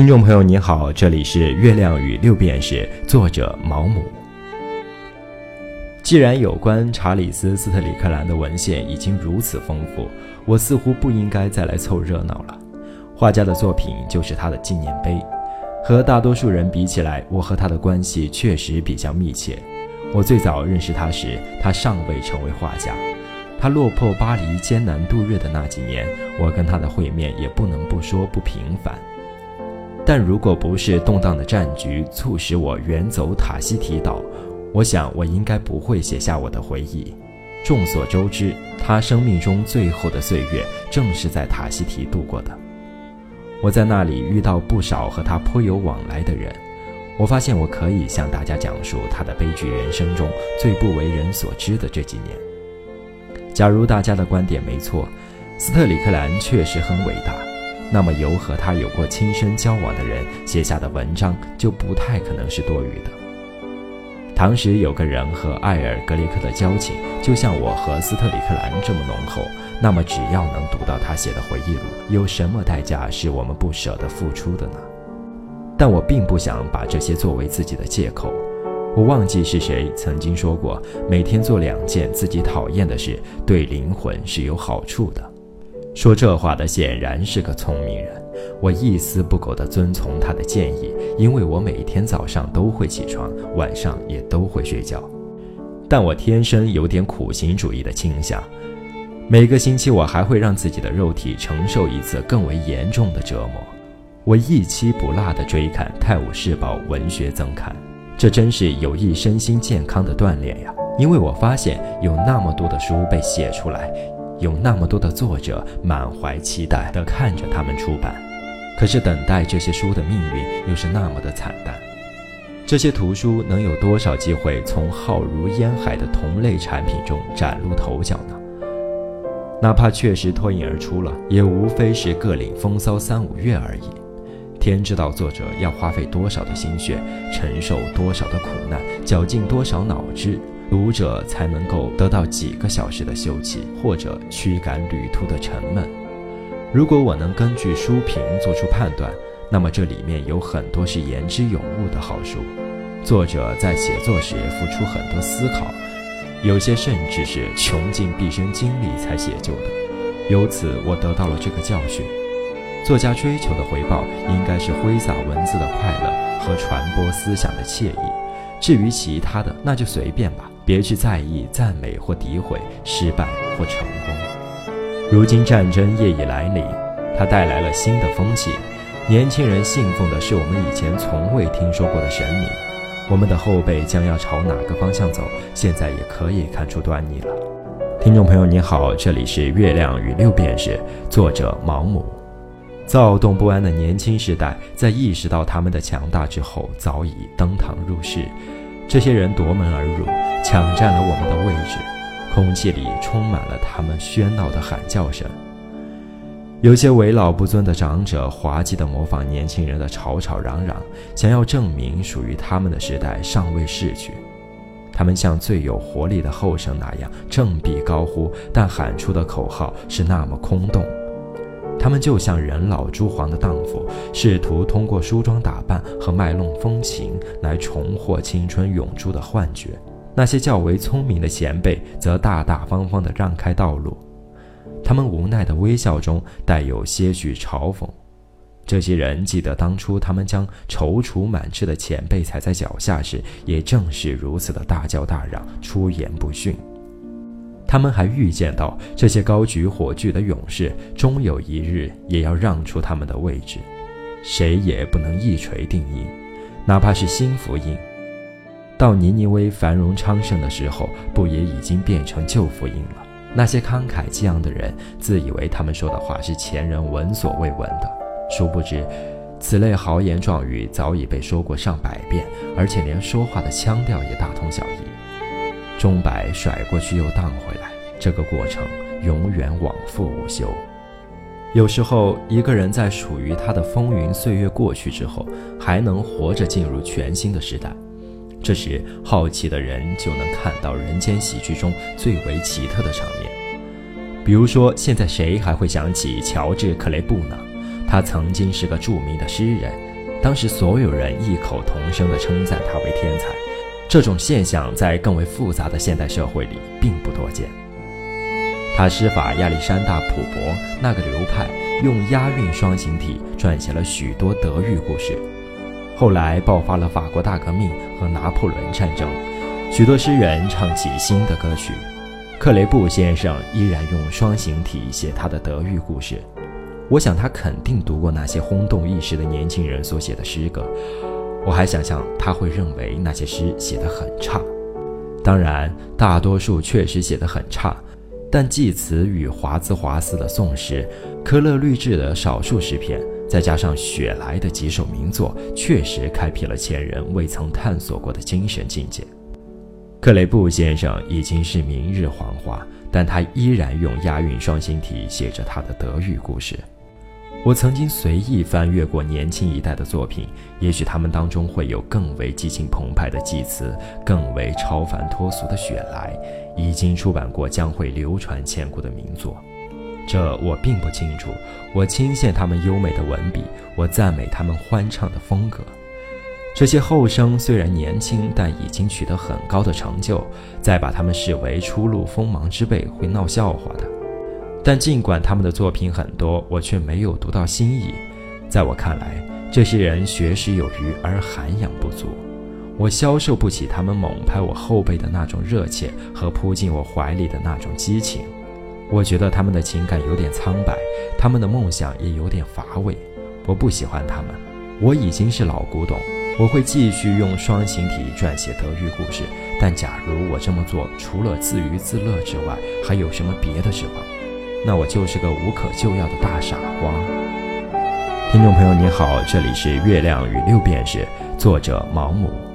听众朋友你好，这里是月亮与六便士，作者毛姆。既然有关查理斯·斯特里克兰的文献已经如此丰富，我似乎不应该再来凑热闹了。画家的作品就是他的纪念碑，和大多数人比起来，我和他的关系确实比较密切。我最早认识他时，他尚未成为画家。他落魄巴黎艰难度日的那几年，我跟他的会面也不能不说不平凡。但如果不是动荡的战局促使我远走塔希提岛，我想我应该不会写下我的回忆。众所周知，他生命中最后的岁月正是在塔希提度过的。我在那里遇到不少和他颇有往来的人，我发现我可以向大家讲述他的悲剧人生中最不为人所知的这几年。假如大家的观点没错，斯特里克兰确实很伟大。那么，由和他有过亲身交往的人写下的文章就不太可能是多余的。唐时有个人和艾尔·格雷克的交情，就像我和斯特里克兰这么浓厚。那么，只要能读到他写的回忆录，有什么代价是我们不舍得付出的呢？但我并不想把这些作为自己的借口。我忘记是谁曾经说过，每天做两件自己讨厌的事，对灵魂是有好处的。说这话的显然是个聪明人，我一丝不苟地遵从他的建议，因为我每天早上都会起床，晚上也都会睡觉。但我天生有点苦行主义的倾向，每个星期我还会让自己的肉体承受一次更为严重的折磨。我一期不落地追看《泰晤士报》文学增刊，这真是有益身心健康的锻炼呀！因为我发现有那么多的书被写出来。有那么多的作者满怀期待地看着他们出版，可是等待这些书的命运又是那么的惨淡。这些图书能有多少机会从浩如烟海的同类产品中崭露头角呢？哪怕确实脱颖而出了，也无非是各领风骚三五月而已。天知道作者要花费多少的心血，承受多少的苦难，绞尽多少脑汁。读者才能够得到几个小时的休憩，或者驱赶旅途的沉闷。如果我能根据书评做出判断，那么这里面有很多是言之有物的好书。作者在写作时付出很多思考，有些甚至是穷尽毕生精力才写就的。由此，我得到了这个教训：作家追求的回报应该是挥洒文字的快乐和传播思想的惬意。至于其他的，那就随便吧。别去在意赞美或诋毁，失败或成功。如今战争业已来临，它带来了新的风气。年轻人信奉的是我们以前从未听说过的神明。我们的后辈将要朝哪个方向走，现在也可以看出端倪了。听众朋友，你好，这里是月亮与六便士，作者毛姆。躁动不安的年轻时代，在意识到他们的强大之后，早已登堂入室。这些人夺门而入，抢占了我们的位置，空气里充满了他们喧闹的喊叫声。有些为老不尊的长者滑稽地模仿年轻人的吵吵嚷嚷，想要证明属于他们的时代尚未逝去。他们像最有活力的后生那样振臂高呼，但喊出的口号是那么空洞。他们就像人老珠黄的荡妇，试图通过梳妆打扮和卖弄风情来重获青春永驻的幻觉。那些较为聪明的前辈则大大方方地让开道路，他们无奈的微笑中带有些许嘲讽。这些人记得当初他们将踌躇满志的前辈踩在脚下时，也正是如此的大叫大嚷，出言不逊。他们还预见到这些高举火炬的勇士，终有一日也要让出他们的位置，谁也不能一锤定音，哪怕是新福音，到尼尼微繁荣昌盛的时候，不也已经变成旧福音了？那些慷慨激昂的人，自以为他们说的话是前人闻所未闻的，殊不知，此类豪言壮语早已被说过上百遍，而且连说话的腔调也大同小异。钟摆甩过去又荡回来，这个过程永远往复无休。有时候，一个人在属于他的风云岁月过去之后，还能活着进入全新的时代，这时好奇的人就能看到人间喜剧中最为奇特的场面。比如说，现在谁还会想起乔治·克雷布呢？他曾经是个著名的诗人，当时所有人异口同声地称赞他为天才。这种现象在更为复杂的现代社会里并不多见。他师法亚历山大·普伯那个流派用押韵双形体撰写了许多德育故事。后来爆发了法国大革命和拿破仑战争，许多诗人唱起新的歌曲。克雷布先生依然用双形体写他的德育故事。我想他肯定读过那些轰动一时的年轻人所写的诗歌。我还想象他会认为那些诗写得很差。当然，大多数确实写得很差。但济慈与华兹华斯的宋诗，科勒律治的少数诗篇，再加上雪莱的几首名作，确实开辟了前人未曾探索过的精神境界。克雷布先生已经是明日黄花，但他依然用押韵双形体写着他的德语故事。我曾经随意翻阅过年轻一代的作品，也许他们当中会有更为激情澎湃的祭词，更为超凡脱俗的雪莱，已经出版过将会流传千古的名作。这我并不清楚。我倾羡他们优美的文笔，我赞美他们欢畅的风格。这些后生虽然年轻，但已经取得很高的成就，再把他们视为初露锋芒之辈，会闹笑话的。但尽管他们的作品很多，我却没有读到心意。在我看来，这些人学识有余而涵养不足，我消受不起他们猛拍我后背的那种热切和扑进我怀里的那种激情。我觉得他们的情感有点苍白，他们的梦想也有点乏味。我不喜欢他们。我已经是老古董，我会继续用双形体撰写德育故事。但假如我这么做，除了自娱自乐之外，还有什么别的指望？那我就是个无可救药的大傻瓜。听众朋友，你好，这里是月亮与六便士，作者毛姆。